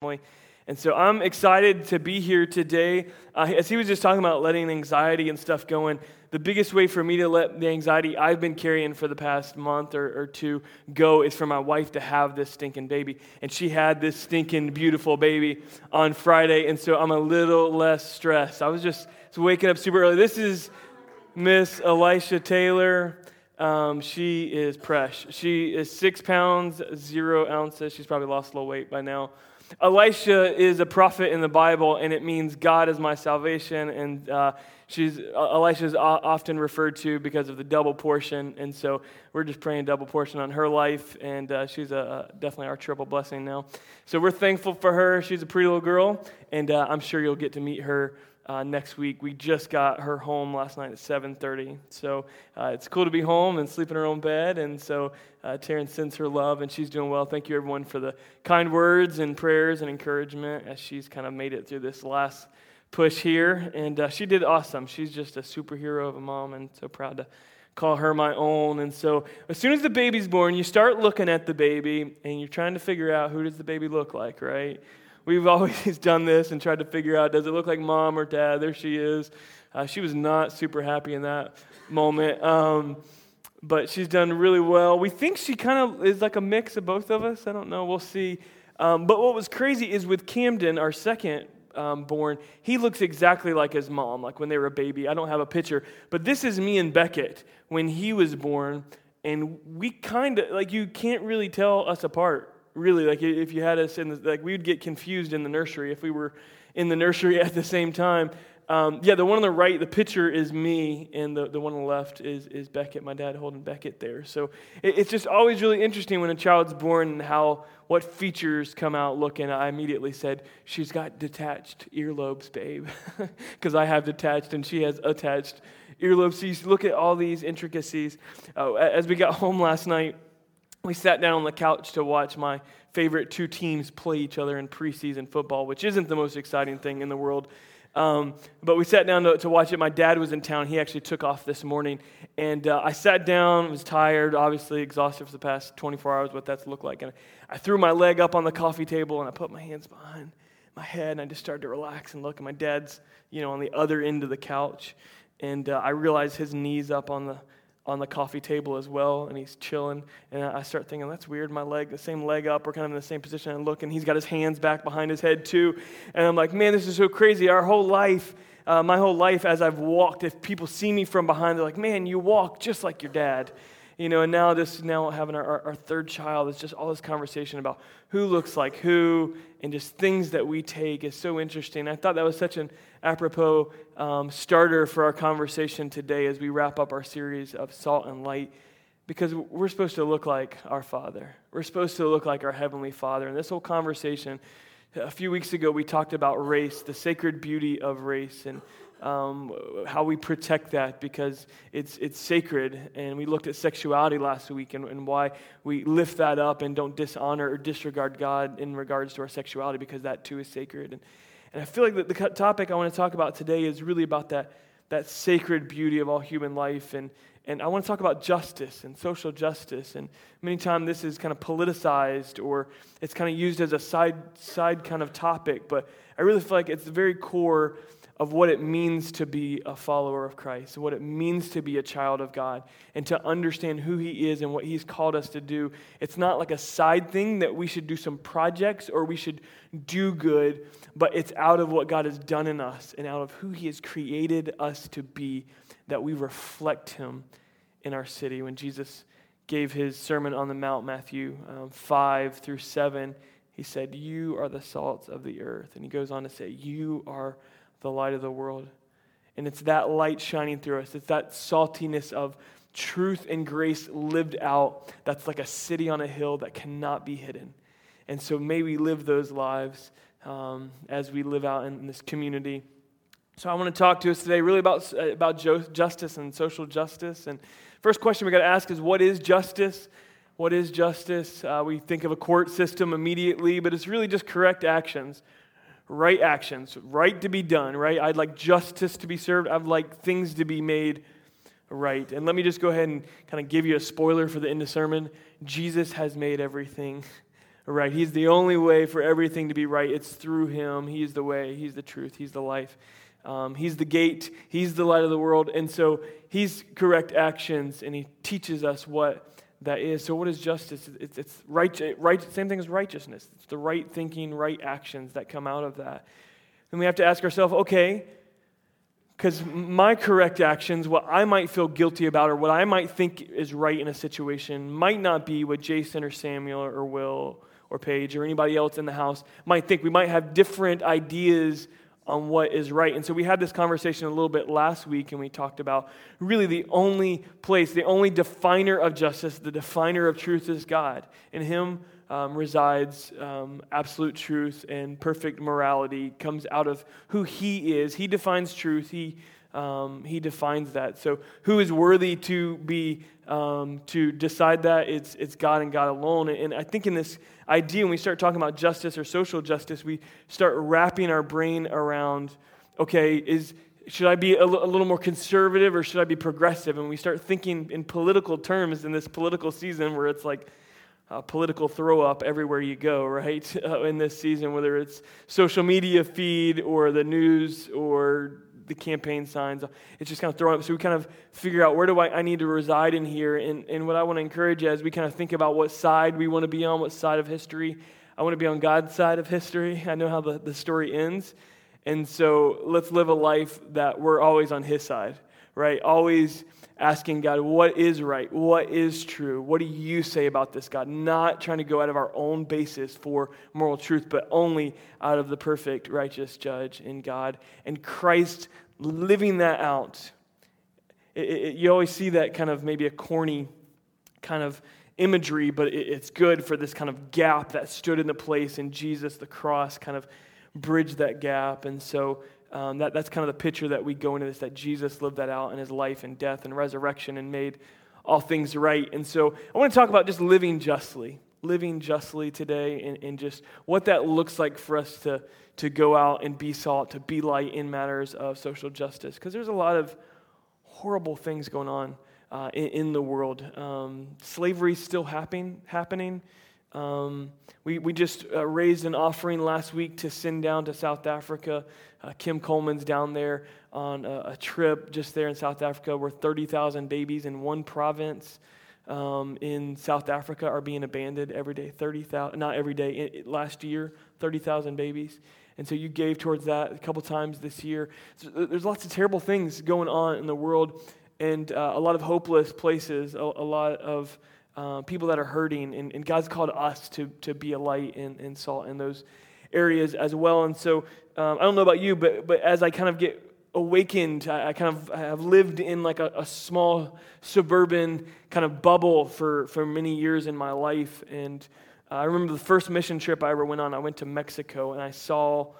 And so I'm excited to be here today. Uh, as he was just talking about letting anxiety and stuff go, the biggest way for me to let the anxiety I've been carrying for the past month or, or two go is for my wife to have this stinking baby. And she had this stinking beautiful baby on Friday, and so I'm a little less stressed. I was just waking up super early. This is Miss Elisha Taylor. Um, she is fresh. She is six pounds, zero ounces. She's probably lost a little weight by now. Elisha is a prophet in the Bible, and it means God is my salvation. And uh, she's Elisha is often referred to because of the double portion, and so we're just praying double portion on her life, and uh, she's a, definitely our triple blessing now. So we're thankful for her. She's a pretty little girl, and uh, I'm sure you'll get to meet her uh, next week. We just got her home last night at 7:30, so uh, it's cool to be home and sleep in her own bed. And so uh, Taryn sends her love, and she's doing well. Thank you everyone for the kind words and prayers and encouragement as she's kind of made it through this last push here. And uh, she did awesome. She's just a superhero of a mom, and so proud to call her my own. And so as soon as the baby's born, you start looking at the baby, and you're trying to figure out who does the baby look like, right? We've always done this and tried to figure out does it look like mom or dad? There she is. Uh, she was not super happy in that moment. Um, but she's done really well. We think she kind of is like a mix of both of us. I don't know. We'll see. Um, but what was crazy is with Camden, our second um, born, he looks exactly like his mom, like when they were a baby. I don't have a picture, but this is me and Beckett when he was born, and we kind of like you can't really tell us apart really like if you had us in the, like we would get confused in the nursery if we were in the nursery at the same time. Um, yeah the one on the right the picture is me and the, the one on the left is, is beckett my dad holding beckett there. So it, it's just always really interesting when a child's born and how what features come out looking. I immediately said she's got detached earlobes babe because i have detached and she has attached earlobes. So you look at all these intricacies. Uh, as we got home last night we sat down on the couch to watch my favorite two teams play each other in preseason football, which isn't the most exciting thing in the world. Um, but we sat down to, to, watch it. My dad was in town. He actually took off this morning. And uh, I sat down, was tired, obviously exhausted for the past 24 hours, what that's looked like. And I threw my leg up on the coffee table and I put my hands behind my head and I just started to relax and look. And my dad's, you know, on the other end of the couch. And uh, I realized his knees up on the on the coffee table as well, and he's chilling. And I start thinking, that's weird. My leg, the same leg up, we're kind of in the same position. And look, and he's got his hands back behind his head too. And I'm like, man, this is so crazy. Our whole life, uh, my whole life, as I've walked, if people see me from behind, they're like, man, you walk just like your dad. You know, and now this, now having our, our, our third child, it's just all this conversation about who looks like who and just things that we take is so interesting. I thought that was such an apropos um, starter for our conversation today as we wrap up our series of Salt and Light because we're supposed to look like our Father. We're supposed to look like our Heavenly Father. And this whole conversation, a few weeks ago, we talked about race, the sacred beauty of race, and um, how we protect that because it's, it's sacred. And we looked at sexuality last week and, and why we lift that up and don't dishonor or disregard God in regards to our sexuality because that too is sacred. And, and I feel like the, the topic I want to talk about today is really about that, that sacred beauty of all human life. And, and I want to talk about justice and social justice. And many times this is kind of politicized or it's kind of used as a side, side kind of topic. But I really feel like it's the very core of what it means to be a follower of Christ, what it means to be a child of God, and to understand who He is and what He's called us to do. It's not like a side thing that we should do some projects or we should do good, but it's out of what God has done in us and out of who He has created us to be that we reflect Him in our city. When Jesus gave His Sermon on the Mount, Matthew um, 5 through 7, He said, You are the salt of the earth. And He goes on to say, You are the light of the world. And it's that light shining through us. It's that saltiness of truth and grace lived out that's like a city on a hill that cannot be hidden. And so may we live those lives um, as we live out in, in this community. So I want to talk to us today really about, about justice and social justice. And first question we got to ask is what is justice? What is justice? Uh, we think of a court system immediately, but it's really just correct actions right actions, right to be done, right? I'd like justice to be served. I'd like things to be made right. And let me just go ahead and kind of give you a spoiler for the end of sermon. Jesus has made everything right. He's the only way for everything to be right. It's through him. He's the way, he's the truth, he's the life. Um, he's the gate, he's the light of the world. And so he's correct actions, and he teaches us what that is. So, what is justice? It's, it's right, right, same thing as righteousness. It's the right thinking, right actions that come out of that. And we have to ask ourselves okay, because my correct actions, what I might feel guilty about or what I might think is right in a situation, might not be what Jason or Samuel or Will or Paige or anybody else in the house might think. We might have different ideas on what is right. And so we had this conversation a little bit last week, and we talked about really the only place, the only definer of justice, the definer of truth is God. In Him um, resides um, absolute truth and perfect morality, comes out of who He is. He defines truth. He um, he defines that. So, who is worthy to be um, to decide that? It's it's God and God alone. And I think in this idea, when we start talking about justice or social justice, we start wrapping our brain around, okay, is should I be a, l- a little more conservative or should I be progressive? And we start thinking in political terms in this political season where it's like uh, political throw up everywhere you go, right? Uh, in this season, whether it's social media feed or the news or the campaign signs. It's just kind of throwing up. So we kind of figure out where do I, I need to reside in here. And, and what I want to encourage as we kind of think about what side we want to be on, what side of history. I want to be on God's side of history. I know how the, the story ends. And so let's live a life that we're always on His side, right? Always asking God, what is right? What is true? What do you say about this, God? Not trying to go out of our own basis for moral truth, but only out of the perfect, righteous judge in God. And Christ living that out. It, it, you always see that kind of maybe a corny kind of imagery, but it, it's good for this kind of gap that stood in the place, and Jesus, the cross, kind of bridged that gap. And so um, that, that's kind of the picture that we go into this that Jesus lived that out in his life and death and resurrection and made all things right. And so I want to talk about just living justly, living justly today, and, and just what that looks like for us to, to go out and be salt, to be light in matters of social justice. Because there's a lot of horrible things going on uh, in, in, the world. Um, Slavery still happening, happening. Um, we, we just uh, raised an offering last week to send down to South Africa. Uh, Kim Coleman's down there on a, a, trip just there in South Africa where 30,000 babies in one province um, in South Africa are being abandoned every day. 30,000, not every day, it, it, last year, 30,000 babies. And so you gave towards that a couple times this year. So there's lots of terrible things going on in the world and uh, a lot of hopeless places, a, a lot of uh, people that are hurting, and, and, God's called us to, to be a light and, and salt in those areas as well. And so um, I don't know about you, but, but as I kind of get awakened, I, I kind of have lived in like a, a, small suburban kind of bubble for, for many years in my life. And uh, I remember the first mission trip I ever went on, I went to Mexico and I saw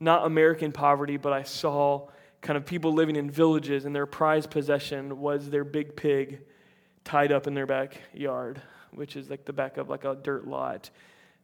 not American poverty, but I saw kind of people living in villages and their prized possession was their big pig tied up in their backyard, which is like the back of like a dirt lot.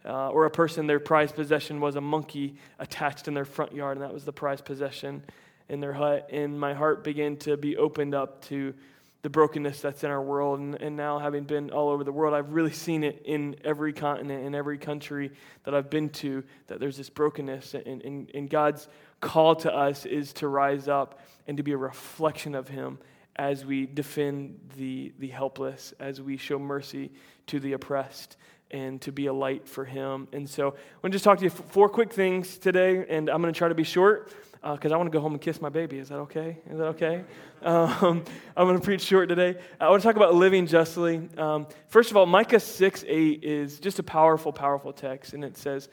Uh, or a person, their prized possession was a monkey attached in their front yard, and that was the prized possession in their hut. And my heart began to be opened up to the brokenness that's in our world. And, and now, having been all over the world, I've really seen it in every continent, in every country that I've been to, that there's this brokenness. And, and, and God's call to us is to rise up and to be a reflection of Him as we defend the, the helpless, as we show mercy to the oppressed, and to be a light for Him. And so I want to just talk to you four quick things today, and I'm going to try to be short because uh, I want to go home and kiss my baby. Is that okay? Is that okay? Um, I'm going to preach short today. I want to talk about living justly. Um, first of all, Micah 6 8 is just a powerful, powerful text, and it says,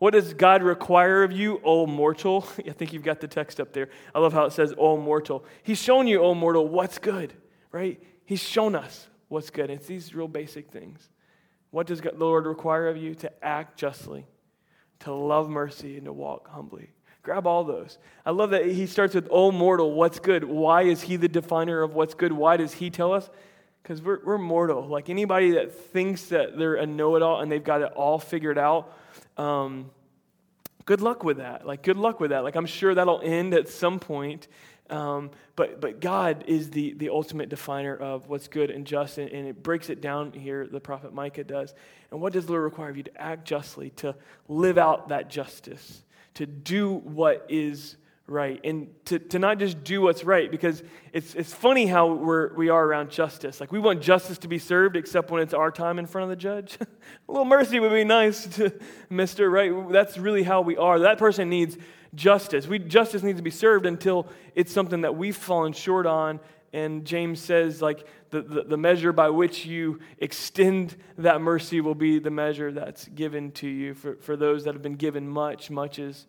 what does God require of you, O mortal? I think you've got the text up there. I love how it says, O mortal. He's shown you, O mortal, what's good, right? He's shown us what's good. It's these real basic things. What does God, the Lord require of you? To act justly, to love mercy, and to walk humbly. Grab all those. I love that he starts with, O mortal, what's good? Why is he the definer of what's good? Why does he tell us? Because we're, we're mortal. Like anybody that thinks that they're a know it all and they've got it all figured out, um, good luck with that. Like, good luck with that. Like, I'm sure that'll end at some point. Um, but, but God is the, the ultimate definer of what's good and just, and, and, it breaks it down here, the prophet Micah does. And what does the Lord require of you? To act justly, to live out that justice, to do what is right, and to, to not just do what's right, because it's, it's funny how we're, we are around justice. Like, we want justice to be served, except when it's our time in front of the judge. a little mercy would be nice, to, mister, right? That's really how we are. That person needs justice. We, justice needs to be served until it's something that we've fallen short on. And James says, like, the, the, the, measure by which you extend that mercy will be the measure that's given to you. For, for those that have been given much, much is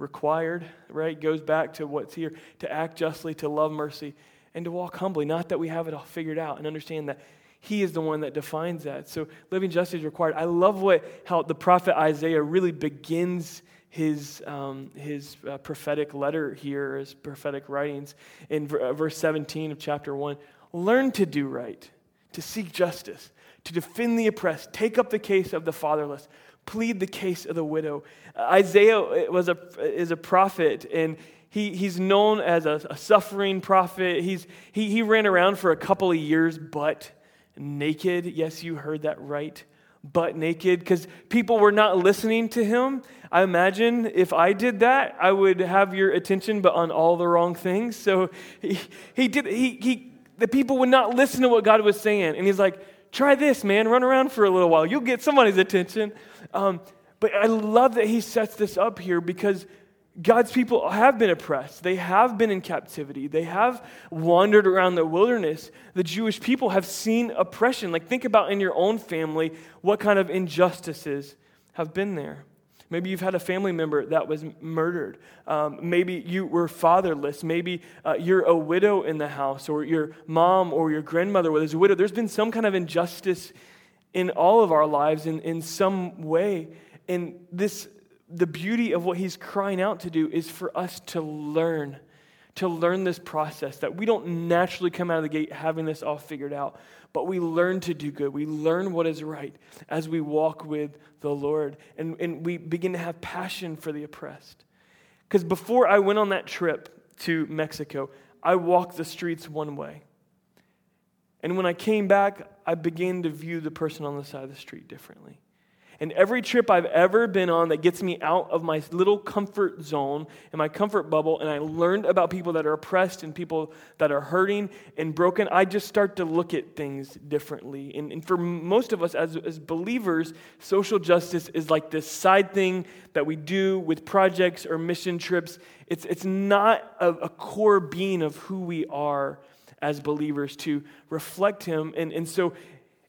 required, right? Goes back to what's here to act justly, to love mercy, and to walk humbly. Not that we have it all figured out and understand that he is the one that defines that. So living justly is required. I love what how the prophet Isaiah really begins his, um, his uh, prophetic letter here, his prophetic writings in v- uh, verse 17 of chapter 1. Learn to do right, to seek justice, to defend the oppressed, take up the case of the fatherless, plead the case of the widow. Uh, Isaiah was a, is a prophet, and he, he's known as a, a suffering prophet. He's, he, he ran around for a couple of years, but naked. Yes, you heard that right butt naked because people were not listening to him. I imagine if I did that, I would have your attention, but on all the wrong things. So he, he did, he, he, the people would not listen to what God was saying. And he's like, try this, man, run around for a little while. You'll get somebody's attention. Um, but I love that he sets this up here because God's people have been oppressed. They have been in captivity. They have wandered around the wilderness. The Jewish people have seen oppression. Like, think about in your own family what kind of injustices have been there. Maybe you've had a family member that was murdered. Um, maybe you were fatherless. Maybe uh, you're a widow in the house, or your mom or your grandmother was a widow. There's been some kind of injustice in all of our lives in, in some way. And this the beauty of what he's crying out to do is for us to learn, to learn this process, that we don't naturally come out of the gate having this all figured out, but we learn to do good. We learn what is right as we walk with the Lord, and, and we begin to have passion for the oppressed. Because before I went on that trip to Mexico, I walked the streets one way. And when I came back, I begin to view the person on the side of the street differently. And every trip I've ever been on that gets me out of my little comfort zone and my comfort bubble, and I learned about people that are oppressed and people that are hurting and broken, I just start to look at things differently. And, and for most of us as, as believers, social justice is like this side thing that we do with projects or mission trips. It's, it's not a, a core being of who we are as believers to reflect Him. And, and so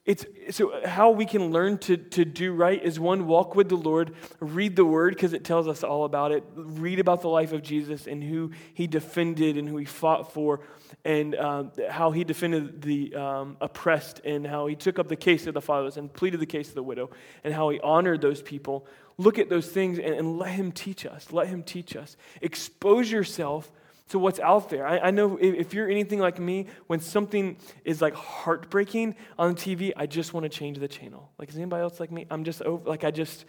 it's, so, how we can learn to, to do right is one, walk with the Lord, read the Word because it tells us all about it, read about the life of Jesus and who he defended and who he fought for, and uh, how he defended the um, oppressed, and how he took up the case of the fatherless and pleaded the case of the widow, and how he honored those people. Look at those things and, and let him teach us. Let him teach us. Expose yourself to what's out there. I, I, know if you're anything like me, when something is like heartbreaking on TV, I just want to change the channel. Like, is anybody else like me? I'm just over, like, I just,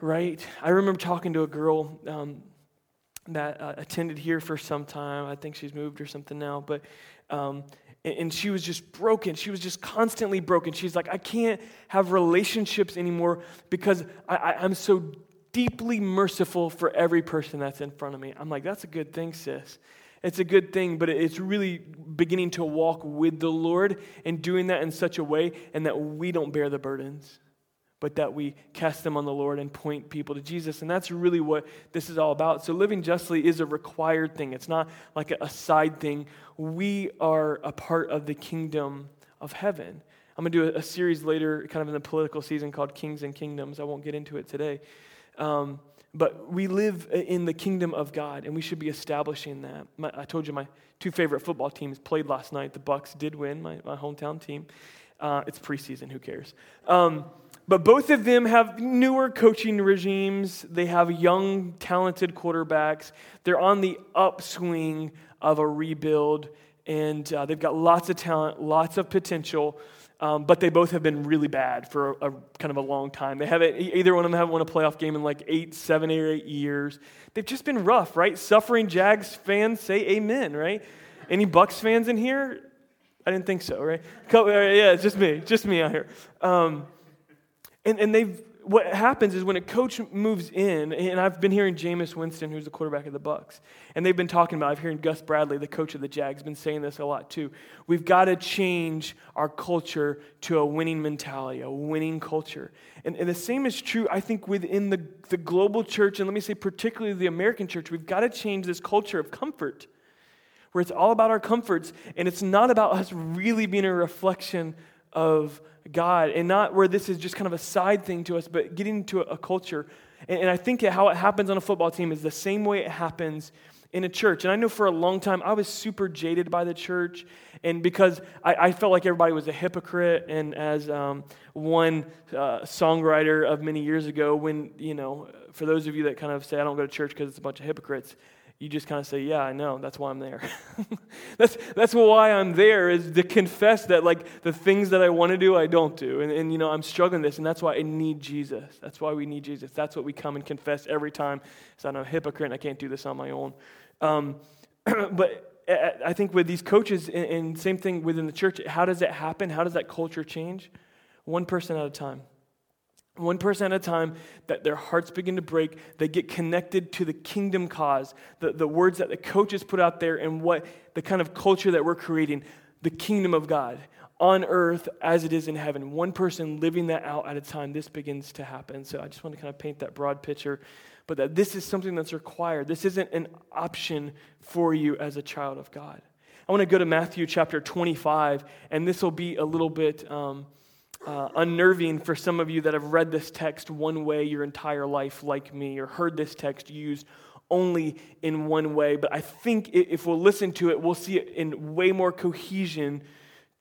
right? I remember talking to a girl um, that uh, attended here for some time. I think she's moved or something now, but, um, and, and she was just broken. She was just constantly broken. She's like, I can't have relationships anymore because I, I, I'm so deeply merciful for every person that's in front of me. I'm like, that's a good thing, sis. It's a good thing, but it's really beginning to walk with the Lord and doing that in such a way and that we don't bear the burdens, but that we cast them on the Lord and point people to Jesus. And that's really what this is all about. So living justly is a required thing. It's not like a side thing. We are a part of the kingdom of heaven. I'm going to do a, series later, kind of in the political season, called Kings and Kingdoms. I won't get into it today. Um, but we live in the kingdom of God, and we should be establishing that. My, I told you my two favorite football teams played last night. The Bucs did win, my, my hometown team. Uh, it's preseason, who cares? Um, but both of them have newer coaching regimes. They have young, talented quarterbacks. They're on the upswing of a rebuild, and uh, they've got lots of talent, lots of potential. Um, but they both have been really bad for a, a, kind of a long time. They haven't, either one of them haven't won a playoff game in like eight, seven, or eight years. They've just been rough, right? Suffering Jags fans say amen, right? Any Bucs fans in here? I didn't think so, right? Uh, yeah, it's just me, just me out here. Um, and, and they've what happens is when a coach moves in, and I've been hearing Jameis Winston, who's the quarterback of the Bucs, and they've been talking about. I've heard Gus Bradley, the coach of the Jags, been saying this a lot too. We've got to change our culture to a winning mentality, a winning culture, and, and the same is true, I think, within the, the global church, and let me say particularly the American church. We've got to change this culture of comfort, where it's all about our comforts, and it's not about us really being a reflection of God, and not where this is just kind of a side thing to us, but getting into a, culture. And, and I think how it happens on a football team is the same way it happens in a church. And I know for a long time I was super jaded by the church, and because I, I felt like everybody was a hypocrite. And as um, one uh, songwriter of many years ago, when, you know, for those of you that kind of say, I don't go to church because it's a bunch of hypocrites, you just kind of say, Yeah, I know. That's why I'm there. that's, that's why I'm there, is to confess that, like, the things that I want to do, I don't do. And, and, you know, I'm struggling this, and that's why I need Jesus. That's why we need Jesus. That's what we come and confess every time. So I'm a hypocrite and I can't do this on my own. Um, but I think with these coaches, and, and same thing within the church, how does it happen? How does that culture change? One person at a time one person at a time, that their hearts begin to break. They get connected to the kingdom cause, the, the words that the coaches put out there, and what the kind of culture that we're creating the kingdom of God on earth as it is in heaven. One person living that out at a time, this begins to happen. So I just want to kind of paint that broad picture, but that this is something that's required. This isn't an option for you as a child of God. I want to go to Matthew chapter 25, and this will be a little bit. Um, uh, unnerving for some of you that have read this text one way your entire life, like me, or heard this text used only in one way. But I think if we'll listen to it, we'll see it in way more cohesion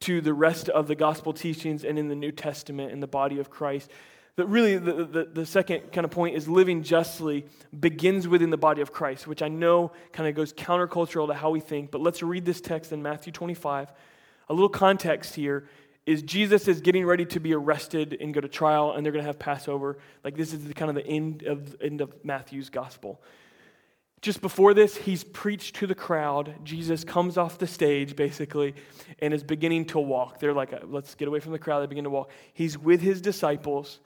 to the rest of the gospel teachings and in the New Testament and the body of Christ. That really, the, the, the, second kind of point is living justly begins within the body of Christ, which I know kind of goes countercultural to how we think. But let's read this text in Matthew 25. A little context here is Jesus is getting ready to be arrested and go to trial, and they're going to have Passover. Like this is the, kind of the end of end of Matthew's gospel. Just before this, he's preached to the crowd. Jesus comes off the stage, basically, and is beginning to walk. They're like, uh, let's get away from the crowd. They begin to walk. He's with his disciples,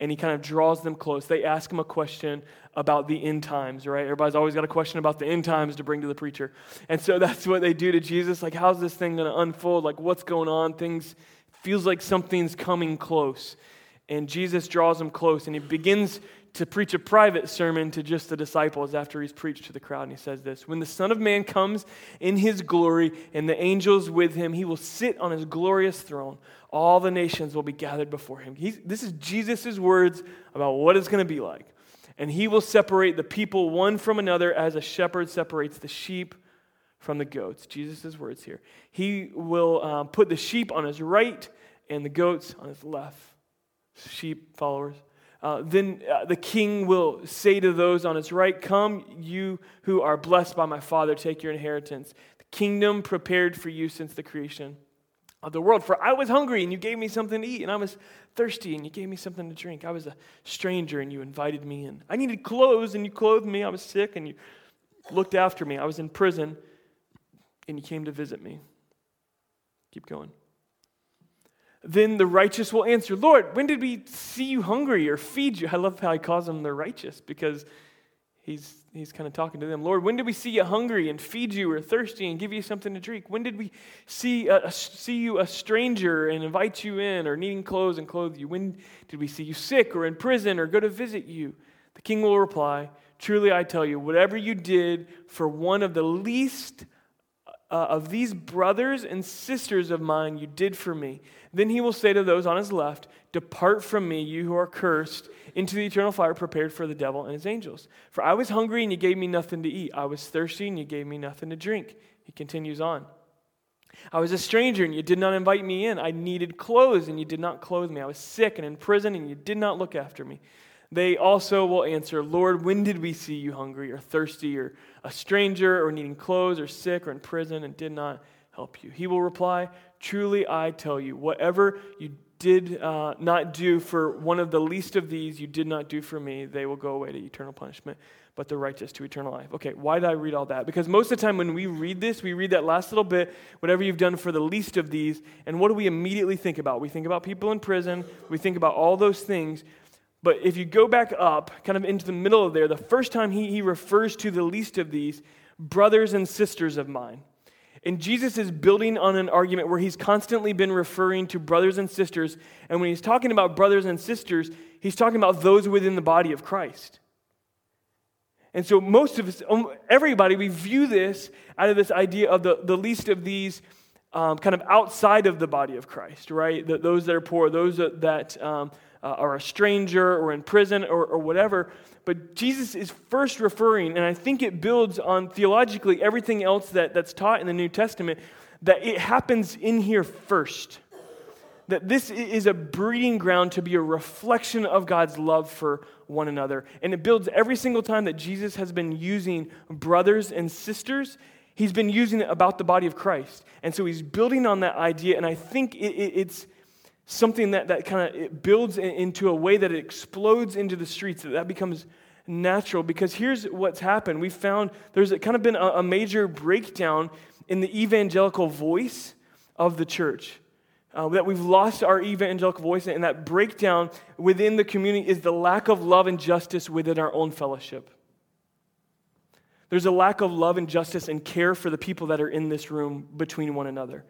and he kind of draws them close. They ask him a question about the end times, right? Everybody's always got a question about the end times to bring to the preacher. And so that's what they do to Jesus. Like, how's this thing going to unfold? Like, what's going on? Things feels like something's coming close. And Jesus draws him close and he begins to preach a private sermon to just the disciples after he's preached to the crowd. And he says this When the Son of Man comes in his glory and the angels with him, he will sit on his glorious throne. All the nations will be gathered before him. He's, this is Jesus' words about what it's going to be like. And he will separate the people one from another as a shepherd separates the sheep from the goats. Jesus' words here. He will um, put the sheep on his right and the goats on his left. Sheep followers. Uh, then uh, the king will say to those on his right, Come, you who are blessed by my Father, take your inheritance. The kingdom prepared for you since the creation of the world. For I was hungry, and you gave me something to eat, and I was thirsty, and you gave me something to drink. I was a stranger, and you invited me in. I needed clothes, and you clothed me. I was sick, and you looked after me. I was in prison, and you came to visit me. Keep going. Then the righteous will answer, Lord, when did we see you hungry or feed you? I love how he calls them the righteous because he's, he's kind of talking to them. Lord, when did we see you hungry and feed you or thirsty and give you something to drink? When did we see, uh, a, see you a stranger and invite you in or needing clothes and clothe you? When did we see you sick or in prison or go to visit you? The king will reply, Truly I tell you, whatever you did for one of the least uh, of these brothers and sisters of mine you did for me. Then he will say to those on his left, Depart from me, you who are cursed, into the eternal fire prepared for the devil and his angels. For I was hungry, and you gave me nothing to eat. I was thirsty, and you gave me nothing to drink. He continues on. I was a stranger, and you did not invite me in. I needed clothes, and you did not clothe me. I was sick and in prison, and you did not look after me. They also will answer, Lord, when did we see you hungry or thirsty or a stranger or needing clothes or sick or in prison and did not help you. He will reply, Truly I tell you, whatever you did uh, not do for one of the least of these, you did not do for me. They will go away to eternal punishment, but the righteous to eternal life. Okay, why did I read all that? Because most of the time when we read this, we read that last little bit, whatever you've done for the least of these, and what do we immediately think about? We think about people in prison, we think about all those things. But if you go back up, kind of into the middle of there, the first time he, he refers to the least of these, brothers and sisters of mine. And Jesus is building on an argument where he's constantly been referring to brothers and sisters. And when he's talking about brothers and sisters, he's talking about those within the body of Christ. And so, most of us, um, everybody, we view this out of this idea of the, the least of these um, kind of outside of the body of Christ, right? The, those that are poor, those that, that um, uh, are a stranger or in prison or, or whatever. But Jesus is first referring, and I think it builds on theologically everything else that, that's taught in the New Testament, that it happens in here first. That this is a breeding ground to be a reflection of God's love for one another. And it builds every single time that Jesus has been using brothers and sisters, he's been using it about the body of Christ. And so he's building on that idea, and I think it, it, it's something that, that kind of builds into a way that it explodes into the streets, that that becomes natural. Because here's what's happened. We found there's kind of been a, a major breakdown in the evangelical voice of the church. Uh, that we've lost our evangelical voice, and that breakdown within the community is the lack of love and justice within our own fellowship. There's a lack of love and justice and care for the people that are in this room between one another.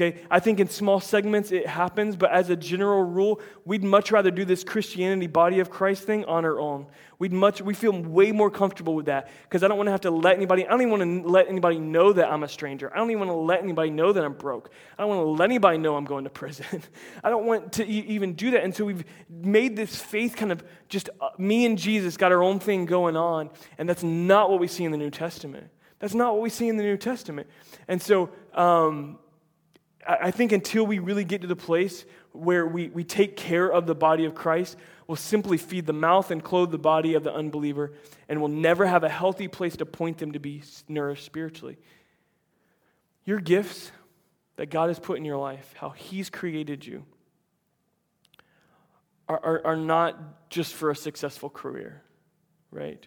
Okay, I think in small segments it happens, but as a general rule, we'd much rather do this Christianity body of Christ thing on our own. We'd much we feel way more comfortable with that because I don't want to have to let anybody. I don't even want to let anybody know that I'm a stranger. I don't even want to let anybody know that I'm broke. I don't want to let anybody know I'm going to prison. I don't want to e- even do that. And so we've made this faith kind of just uh, me and Jesus got our own thing going on, and that's not what we see in the New Testament. That's not what we see in the New Testament. And so. Um, I think until we really get to the place where we, we take care of the body of Christ, we'll simply feed the mouth and clothe the body of the unbeliever, and we'll never have a healthy place to point them to be nourished spiritually. Your gifts that God has put in your life, how He's created you, are, are, are not just for a successful career, right?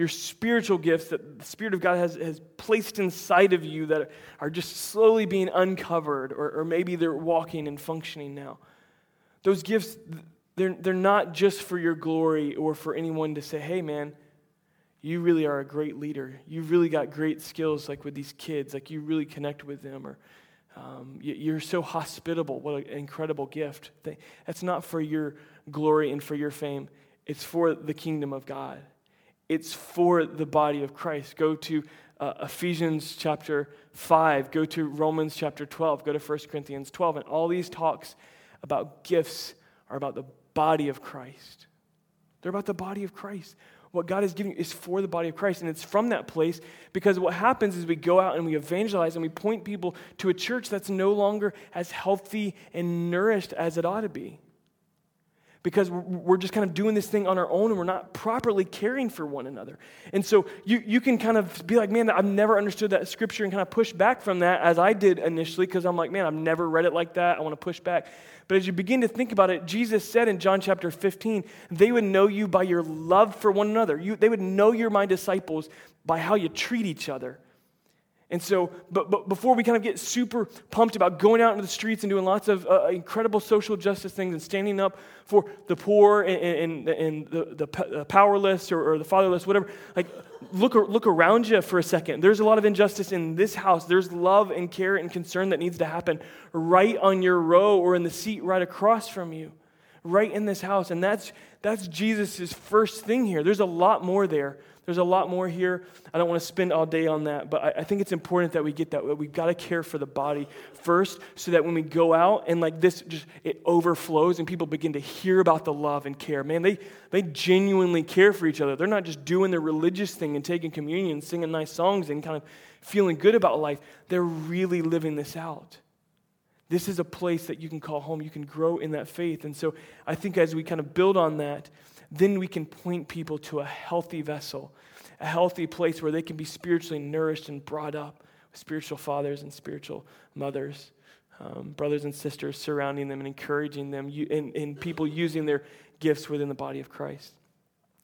Your spiritual gifts that the Spirit of God has, has placed inside of you that are just slowly being uncovered, or, or maybe they're walking and functioning now. Those gifts, they're, they're not just for your glory or for anyone to say, hey, man, you really are a great leader. You've really got great skills, like with these kids, like you really connect with them, or um, you're so hospitable. What an incredible gift. That's not for your glory and for your fame, it's for the kingdom of God it's for the body of Christ. Go to uh, Ephesians chapter 5, go to Romans chapter 12, go to 1 Corinthians 12, and all these talks about gifts are about the body of Christ. They're about the body of Christ. What God is giving is for the body of Christ. And it's from that place because what happens is we go out and we evangelize and we point people to a church that's no longer as healthy and nourished as it ought to be because we're just kind of doing this thing on our own and we're not properly caring for one another. And so you, you can kind of be like, man, I've never understood that scripture and kind of push back from that as I did initially because I'm like, man, I've never read it like that. I want to push back. But as you begin to think about it, Jesus said in John chapter 15, they would know you by your love for one another. You, they would know you're my disciples by how you treat each other. And so, but, but before we kind of get super pumped about going out into the streets and doing lots of uh, incredible social justice things and standing up for the poor and, and, and the, the powerless or, or, the fatherless, whatever, like look, look around you for a second. There's a lot of injustice in this house. There's love and care and concern that needs to happen right on your row or in the seat right across from you, right in this house. And that's, that's Jesus' first thing here. There's a lot more there there's a lot more here. I don't want to spend all day on that, but I, I think it's important that we get that. We've got to care for the body first so that when we go out and like this just it overflows and people begin to hear about the love and care. Man, they, they genuinely care for each other. They're not just doing their religious thing and taking communion, singing nice songs and kind of feeling good about life. They're really living this out. This is a place that you can call home. You can grow in that faith. And so I think as we kind of build on that, then we can point people to a healthy vessel, a healthy place where they can be spiritually nourished and brought up with spiritual fathers and spiritual mothers, um, brothers and sisters surrounding them and encouraging them, and, and people using their gifts within the body of Christ.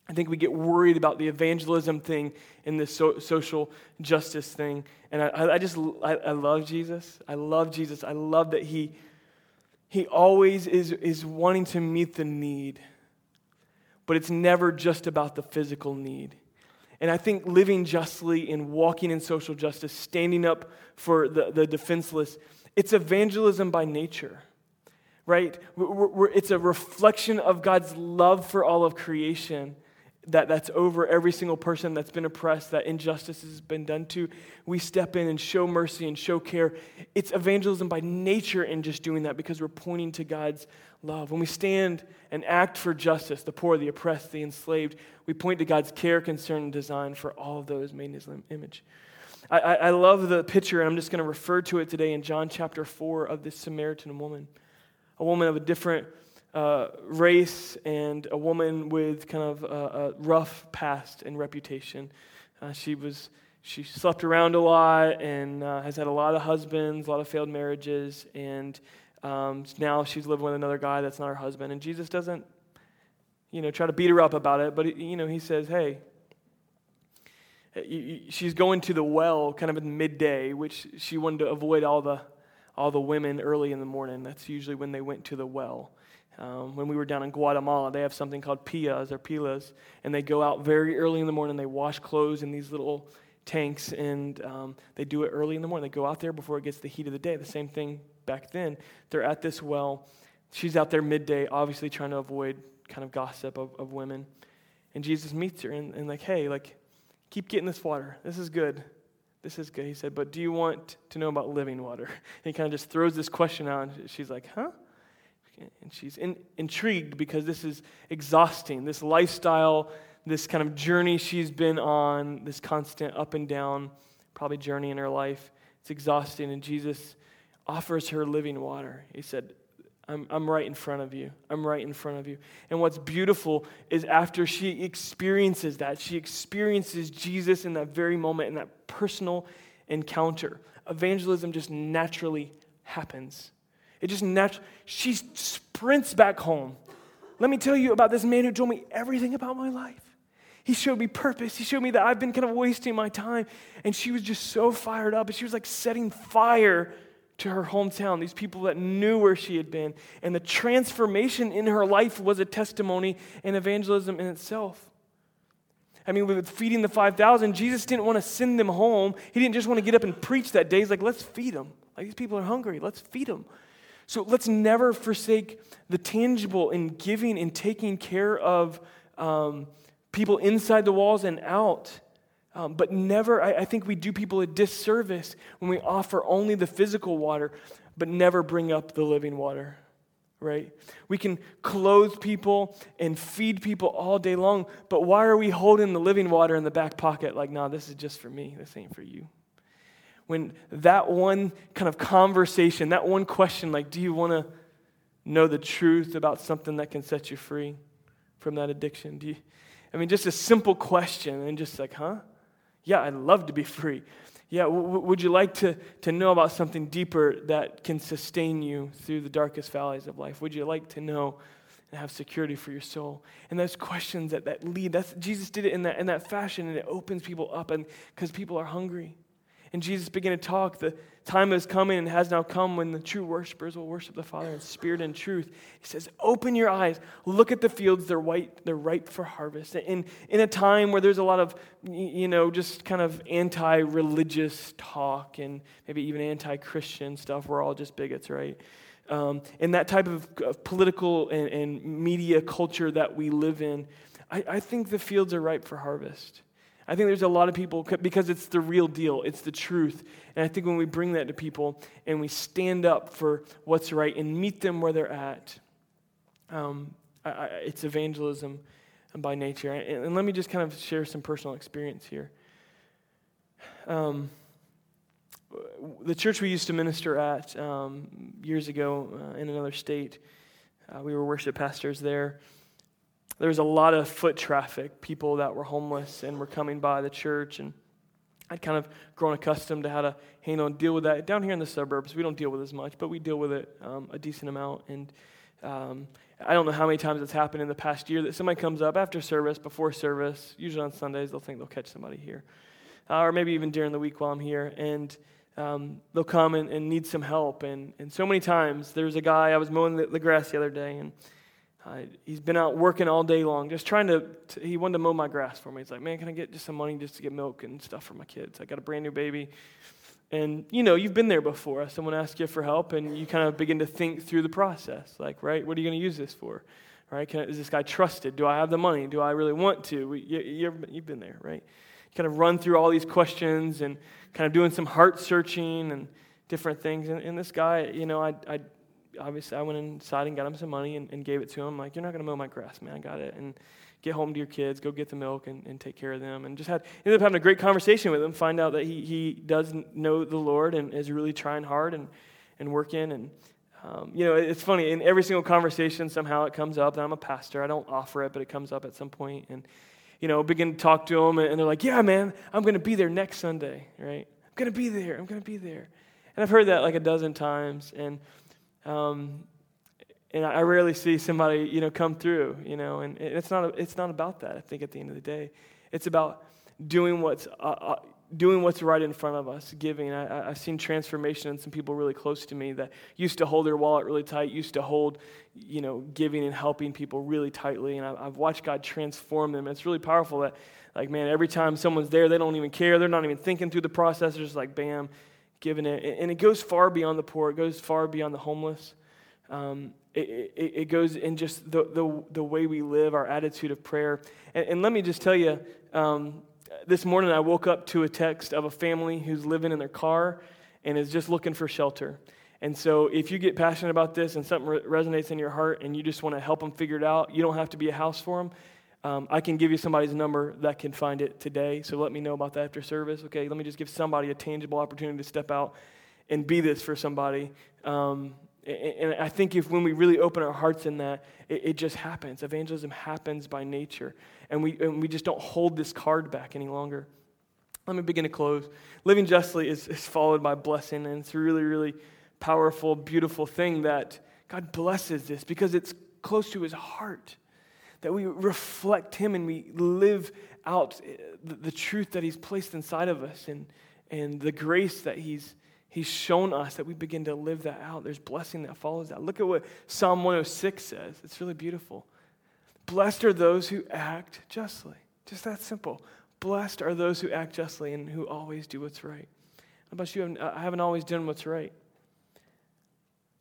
I think we get worried about the evangelism thing and the so, social justice thing. And I, I just, I, I, love Jesus. I love Jesus. I love that he, he always is, is wanting to meet the need. But it's never just about the physical need. And I think living justly and walking in social justice, standing up for the, the defenseless, it's evangelism by nature, right? We're, we're, it's a reflection of God's love for all of creation that, that's over every single person that's been oppressed, that injustice has been done to. We step in and show mercy and show care. It's evangelism by nature in just doing that because we're pointing to God's love. When we stand and act for justice, the poor, the oppressed, the enslaved, we point to God's care, concern, and design for all of those made in his image. I, I, I love the picture, and I'm just going to refer to it today in John chapter 4 of this Samaritan woman. A woman of a different uh, race and a woman with kind of a, a rough past and reputation. Uh, she was she slept around a lot and uh, has had a lot of husbands, a lot of failed marriages, and um, now she's living with another guy that's not her husband. And Jesus doesn't, you know, try to beat her up about it, but you know, he says, "Hey." She's going to the well kind of in midday, which she wanted to avoid all the all the women early in the morning. That's usually when they went to the well. Um, when we were down in Guatemala, they have something called pias or pilas, and they go out very early in the morning. They wash clothes in these little tanks, and um, they do it early in the morning. They go out there before it gets the heat of the day. The same thing back then. They're at this well. She's out there midday, obviously trying to avoid kind of gossip of, of women. And Jesus meets her and, and like, hey, like, keep getting this water. This is good. This is good. He said, but do you want to know about living water? And he kind of just throws this question out. And she's like, huh? And she's in, intrigued because this is exhausting. This lifestyle, this kind of journey she's been on, this constant up and down, probably journey in her life, it's exhausting. And Jesus offers her living water. He said, I'm, I'm right in front of you. I'm right in front of you. And what's beautiful is after she experiences that, she experiences Jesus in that very moment, in that personal encounter. Evangelism just naturally happens. It just naturally, she sprints back home. Let me tell you about this man who told me everything about my life. He showed me purpose. He showed me that I've been kind of wasting my time. And she was just so fired up. And she was like setting fire to her hometown, these people that knew where she had been. And the transformation in her life was a testimony and evangelism in itself. I mean, with feeding the 5,000, Jesus didn't want to send them home. He didn't just want to get up and preach that day. He's like, let's feed them. Like, these people are hungry. Let's feed them. So let's never forsake the tangible in giving and taking care of um, people inside the walls and out. Um, but never, I, I think we do people a disservice when we offer only the physical water, but never bring up the living water right? We can clothe people and feed people all day long, but why are we holding the living water in the back pocket like, nah, this is just for me, this ain't for you? When that one kind of conversation, that one question, like, do you want to know the truth about something that can set you free from that addiction? Do you, I mean, just a simple question, and just like, huh? Yeah, I'd love to be free. Yeah, w- would you like to, to know about something deeper that can sustain you through the darkest valleys of life? Would you like to know and have security for your soul? And those questions that, that lead, that's, Jesus did it in that, in that fashion, and it opens people up and because people are hungry. And Jesus began to talk. The time is coming and has now come when the true worshipers will worship the Father in spirit and truth. He says, Open your eyes, look at the fields, they're white, they're ripe for harvest. In, in a time where there's a lot of, you know, just kind of anti religious talk and maybe even anti Christian stuff, we're all just bigots, right? Um, in that type of, of political and, and, media culture that we live in, I, I think the fields are ripe for harvest. I think there's a lot of people, because it's the real deal, it's the truth. And I think when we bring that to people and we stand up for what's right and meet them where they're at, um, I, I, it's evangelism by nature. And, and, let me just kind of share some personal experience here. Um, the church we used to minister at um, years ago uh, in another state, uh, we were worship pastors there. There was a lot of foot traffic, people that were homeless and were coming by the church. And I'd kind of grown accustomed to how to handle and deal with that. Down here in the suburbs, we don't deal with as much, but we deal with it um, a decent amount. And um, I don't know how many times it's happened in the past year that somebody comes up after service, before service, usually on Sundays, they'll think they'll catch somebody here. Uh, or maybe even during the week while I'm here. And um, they'll come and, and, need some help. And, and so many times, there's a guy, I was mowing the, the grass the other day, and uh, he's been out working all day long, just trying to, to, he wanted to mow my grass for me. He's like, man, can I get just some money just to get milk and stuff for my kids? I got a brand new baby. And, you know, you've been there before. Someone asks you for help, and you kind of begin to think through the process. Like, right, what are you going to use this for? Right? Can, is this guy trusted? Do I have the money? Do I really want to? You, you've been there, right? You kind of run through all these questions and kind of doing some heart searching and different things. And, and this guy, you know, I, I obviously I went inside and got him some money and, and gave it to him. Like, you're not going to mow my grass, man. I got it. And get home to your kids, go get the milk and, and take care of them. And just had, ended up having a great conversation with him, find out that he, he does know the Lord and is really trying hard and, and working. And, um, you know, it's funny, in every single conversation, somehow it comes up that I'm a pastor. I don't offer it, but it comes up at some point. And, you know, begin to talk to them, and they're like, yeah, man, I'm going to be there next Sunday, right? I'm going to be there. I'm going to be there. And I've heard that like a dozen times. And, um, and I rarely see somebody, you know, come through, you know, and it's not, it's not about that, I think, at the end of the day. It's about doing what's, uh, uh, doing what's right in front of us, giving. I, have seen transformation in some people really close to me that used to hold their wallet really tight, used to hold, you know, giving and helping people really tightly, and I, I've watched God transform them. It's really powerful that, like, man, every time someone's there, they don't even care. They're not even thinking through the process. They're just like, bam, giving it. And it goes far beyond the poor. It goes far beyond the homeless. Um, it, it, it, goes in just the, the, the, way we live, our attitude of prayer. And, and let me just tell you, um, this morning I woke up to a text of a family who's living in their car and is just looking for shelter. And so, if you get passionate about this and something re- resonates in your heart and you just want to help them figure it out, you don't have to be a house for them. Um, I can give you somebody's number that can find it today. So, let me know about that after service. Okay, let me just give somebody a tangible opportunity to step out and be this for somebody. Um, and I think if when we really open our hearts in that, it, it, just happens. Evangelism happens by nature. And we, and we just don't hold this card back any longer. Let me begin to close. Living justly is, is followed by blessing, and it's a really, really powerful, beautiful thing that God blesses this because it's close to his heart. That we reflect him and we live out eh, the, the truth that he's placed inside of us and, and the grace that he's He's shown us that we begin to live that out. There's blessing that follows that. Look at what Psalm 106 says. It's really beautiful. Blessed are those who act justly. Just that simple. Blessed are those who act justly and who always do what's right. How about you? I haven't always done what's right.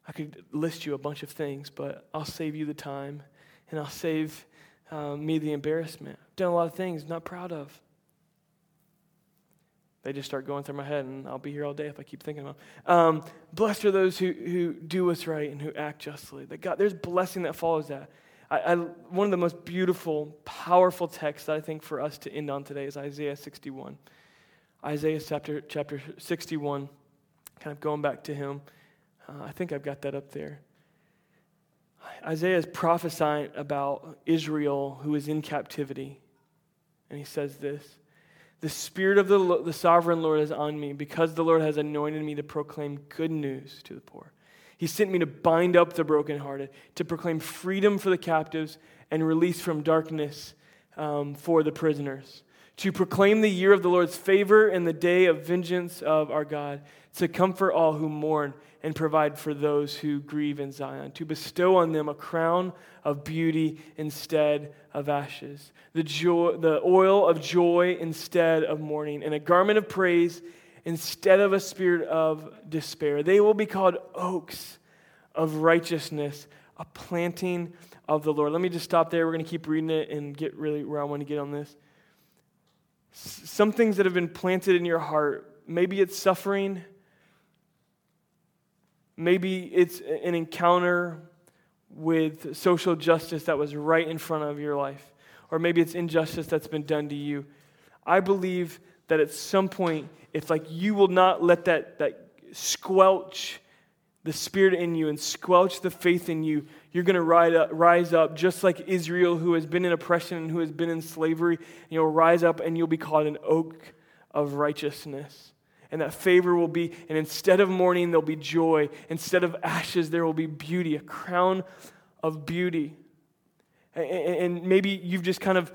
I could list you a bunch of things, but I'll save you the time and I'll save um, me the embarrassment. I've done a lot of things not proud of they just start going through my head, and I'll be here all day if I keep thinking about them. Um, blessed are those who, who do what's right and who act justly. That God, there's blessing that follows that. I, I, one of the most beautiful, powerful texts I think for us to end on today is Isaiah 61. Isaiah chapter, chapter 61, kind of going back to him. Uh, I think I've got that up there. Isaiah is prophesying about Israel who is in captivity. And he says this the Spirit of the, the sovereign Lord is on me because the Lord has anointed me to proclaim good news to the poor. He sent me to bind up the brokenhearted, to proclaim freedom for the captives and release from darkness um, for the prisoners, to proclaim the year of the Lord's favor and the day of vengeance of our God, to comfort all who mourn and provide for those who grieve in Zion, to bestow on them a crown of beauty instead of ashes, the, joy, the oil of joy instead of mourning, and a garment of praise instead of a spirit of despair. They will be called oaks of righteousness, a planting of the Lord. Let me just stop there. We're going to keep reading it and get really where I want to get on this. Some things that have been planted in your heart, maybe it's suffering. Maybe it's an encounter with social justice that was right in front of your life, or maybe it's injustice that's been done to you. I believe that at some point, if like you will not let that, that squelch the spirit in you and squelch the faith in you, you're going to rise up just like Israel, who has been in oppression and who has been in slavery. You'll rise up and you'll be called an oak of righteousness. And that favor will be, and instead of mourning, there'll be joy. Instead of ashes, there will be beauty, a crown of beauty. And maybe you've just kind of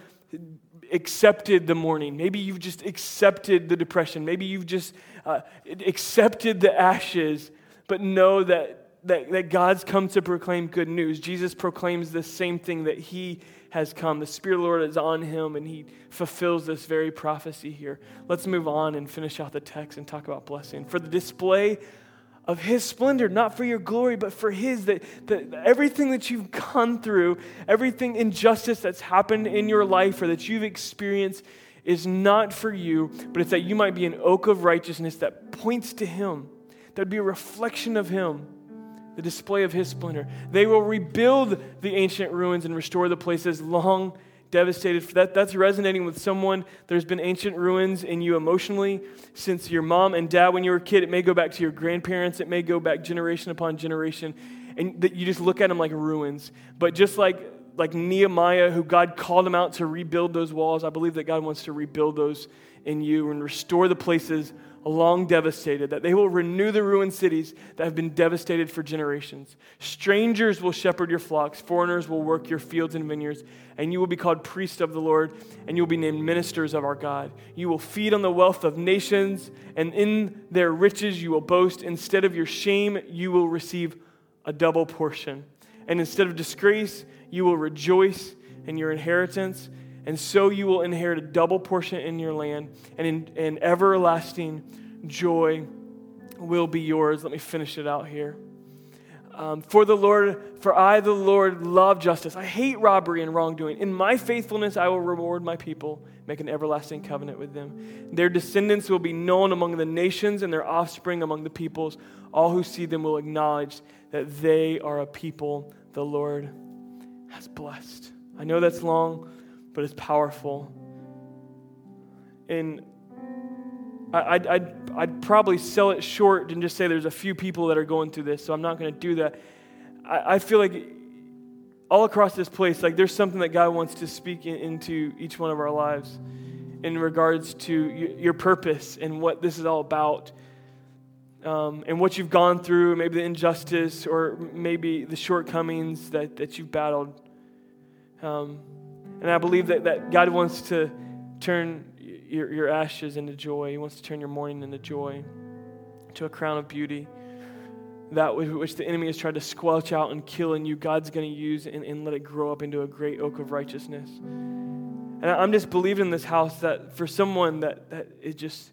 accepted the mourning. Maybe you've just accepted the depression. Maybe you've just uh, accepted the ashes, but know that, that, that God's come to proclaim good news. Jesus proclaims the same thing that he has come. The Spirit of the Lord is on him, and he fulfills this very prophecy here. Let's move on and finish out the text and talk about blessing. For the display of his splendor, not for your glory, but for his, that, that everything that you've gone through, everything injustice that's happened in your life or that you've experienced is not for you, but it's that you might be an oak of righteousness that points to him, would be a reflection of him the display of his splendor. They will rebuild the ancient ruins and restore the places long devastated. That, that's resonating with someone. There's been ancient ruins in you emotionally since your mom and dad when you were a kid. It may go back to your grandparents, it may go back generation upon generation. And that you just look at them like ruins. But just like, like Nehemiah, who God called him out to rebuild those walls, I believe that God wants to rebuild those in you and restore the places long devastated, that they will renew the ruined cities that have been devastated for generations. Strangers will shepherd your flocks, foreigners will work your fields and vineyards, and you will be called priests of the Lord, and you will be named ministers of our God. You will feed on the wealth of nations, and in their riches you will boast. Instead of your shame, you will receive a double portion. And instead of disgrace, you will rejoice in your inheritance and so you will inherit a double portion in your land, and in, in everlasting joy will be yours. Let me finish it out here. Um, for the Lord, for I, the Lord, love justice. I hate robbery and wrongdoing. In my faithfulness, I will reward my people, make an everlasting covenant with them. Their descendants will be known among the nations, and their offspring among the peoples. All who see them will acknowledge that they are a people the Lord has blessed. I know that's long but it's powerful. And I'd, I'd, I'd probably sell it short and just say there's a few people that are going through this, so I'm not going to do that. I, I, feel like all across this place, like there's something that God wants to speak in, into each one of our lives in regards to your purpose and what this is all about. Um, and what you've gone through, maybe the injustice or maybe the shortcomings that, that you've battled. Um, and I believe that, that God wants to turn your, your ashes into joy. He wants to turn your mourning into joy, to a crown of beauty. That which the enemy has tried to squelch out and kill in you, God's going to use and, and let it grow up into a great oak of righteousness. And I'm just believing in this house that for someone that, that it just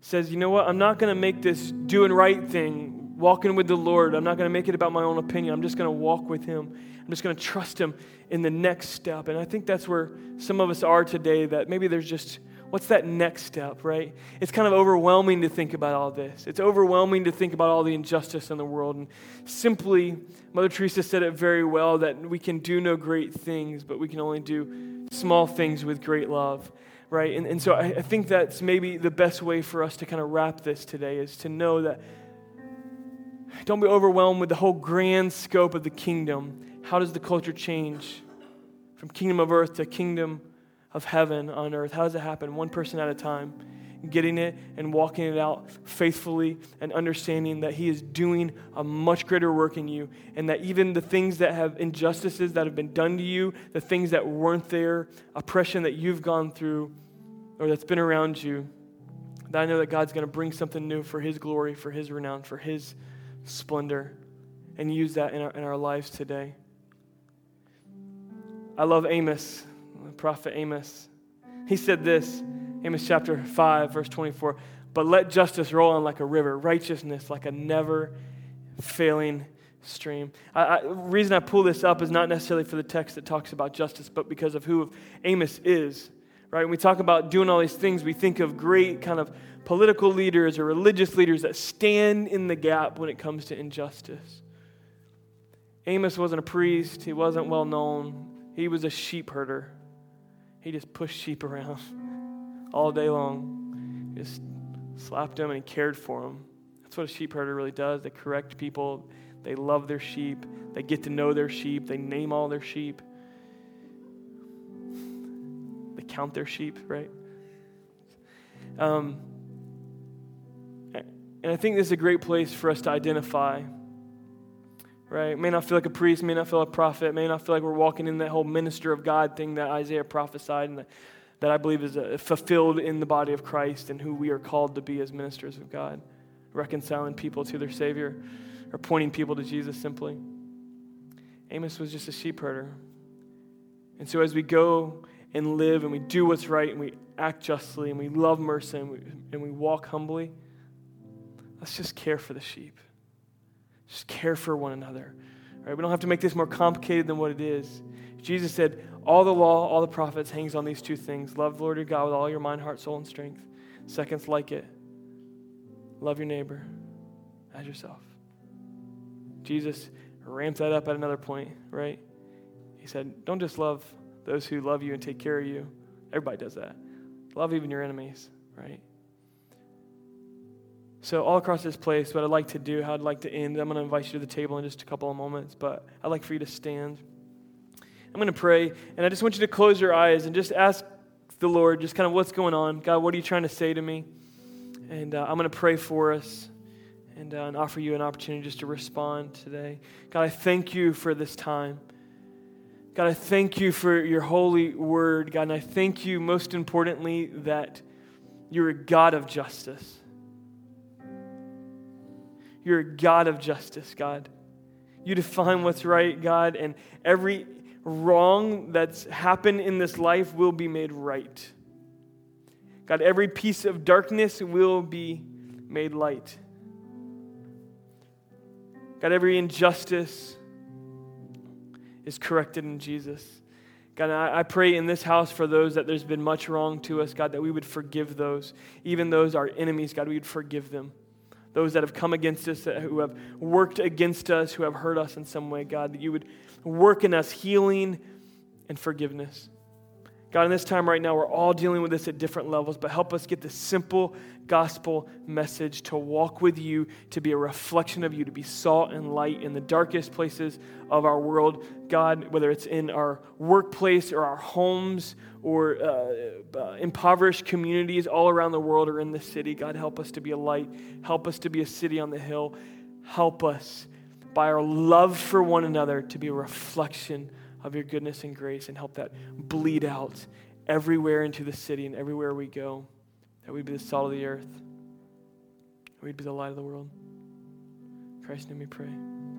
says, you know what, I'm not going to make this doing right thing, walking with the Lord. I'm not going to make it about my own opinion. I'm just going to walk with Him. I'm just going to trust Him in the next step. And I think that's where some of us are today, that maybe there's just, what's that next step, right? It's kind of overwhelming to think about all this. It's overwhelming to think about all the injustice in the world. And simply, Mother Teresa said it very well that we can do no great things, but we can only do small things with great love right? And, and so I, I, think that's maybe the best way for us to kind of wrap this today is to know that don't be overwhelmed with the whole grand scope of the kingdom how does the culture change from kingdom of earth to kingdom of heaven on earth? How does it happen? One person at a time. Getting it and walking it out faithfully and understanding that He is doing a much greater work in you, and that even the things that have injustices that have been done to you, the things that weren't there, oppression that you've gone through or that's been around you, that I know that God's going to bring something new for His glory, for His renown, for His splendor, and use that in our, in our lives today. I love Amos, the prophet Amos. He said this, Amos chapter 5, verse 24 But let justice roll on like a river, righteousness like a never failing stream. I, I, reason I pull this up is not necessarily for the text that talks about justice, but because of who Amos is. Right? When we talk about doing all these things, we think of great kind of political leaders or religious leaders that stand in the gap when it comes to injustice. Amos wasn't a priest, he wasn't well known, he was a sheep herder. He just pushed sheep around all day long. Just slapped them and cared for them. That's what a sheep herder really does. They correct people. They love their sheep. They get to know their sheep. They name all their sheep. They count their sheep, right? Um, and I think this is a great place for us to identify. Right? May not feel like a priest, may not feel like a prophet, may not feel like we're walking in that whole minister of God thing that Isaiah prophesied and that, that I believe is uh, fulfilled in the body of Christ and who we are called to be as ministers of God, reconciling people to their Savior or pointing people to Jesus simply. Amos was just a sheep herder. And so as we go and live and we do what's right and we act justly and we love mercy and we, and we walk humbly, Let's just care for the sheep. Just care for one another. Right? We don't have to make this more complicated than what it is. Jesus said, all the law, all the prophets hangs on these two things. Love the Lord your God with all your mind, heart, soul, and strength. Seconds like it. Love your neighbor as yourself. Jesus ramped that up at another point, right? He said, Don't just love those who love you and take care of you. Everybody does that. Love even your enemies, right? So, all across this place, what I'd like to do, how I'd like to end, I'm going to invite you to the table in just a couple of moments, but I'd like for you to stand. I'm going to pray, and I just want you to close your eyes and just ask the Lord just kind of what's going on. God, what are you trying to say to me? And uh, I'm going to pray for us and, uh, and offer you an opportunity just to respond today. God, I thank you for this time. God, I thank you for your holy word, God, and I thank you most importantly that you're a God of justice. You're a God of justice, God. You define what's right, God, and every wrong that's happened in this life will be made right. God, every piece of darkness will be made light. God, every injustice is corrected in Jesus. God, I, pray in this house for those that there's been much wrong to us, God, that we would forgive those. Even those our enemies, God, we would forgive them those that have come against us, who have worked against us, who have hurt us in some way, God, that you would work in us healing and forgiveness. God, in this time right now, we're all dealing with this at different levels, but help us get the simple gospel message to walk with you, to be a reflection of you, to be salt and light in the darkest places of our world. God, whether it's in our workplace or our homes or uh, uh, impoverished communities all around the world or in the city, God, help us to be a light. Help us to be a city on the hill. Help us by our love for one another to be a reflection of your goodness and grace and help that bleed out everywhere into the city and everywhere we go. That we'd be the salt of the earth. We'd be the light of the world. In Christ's name we pray.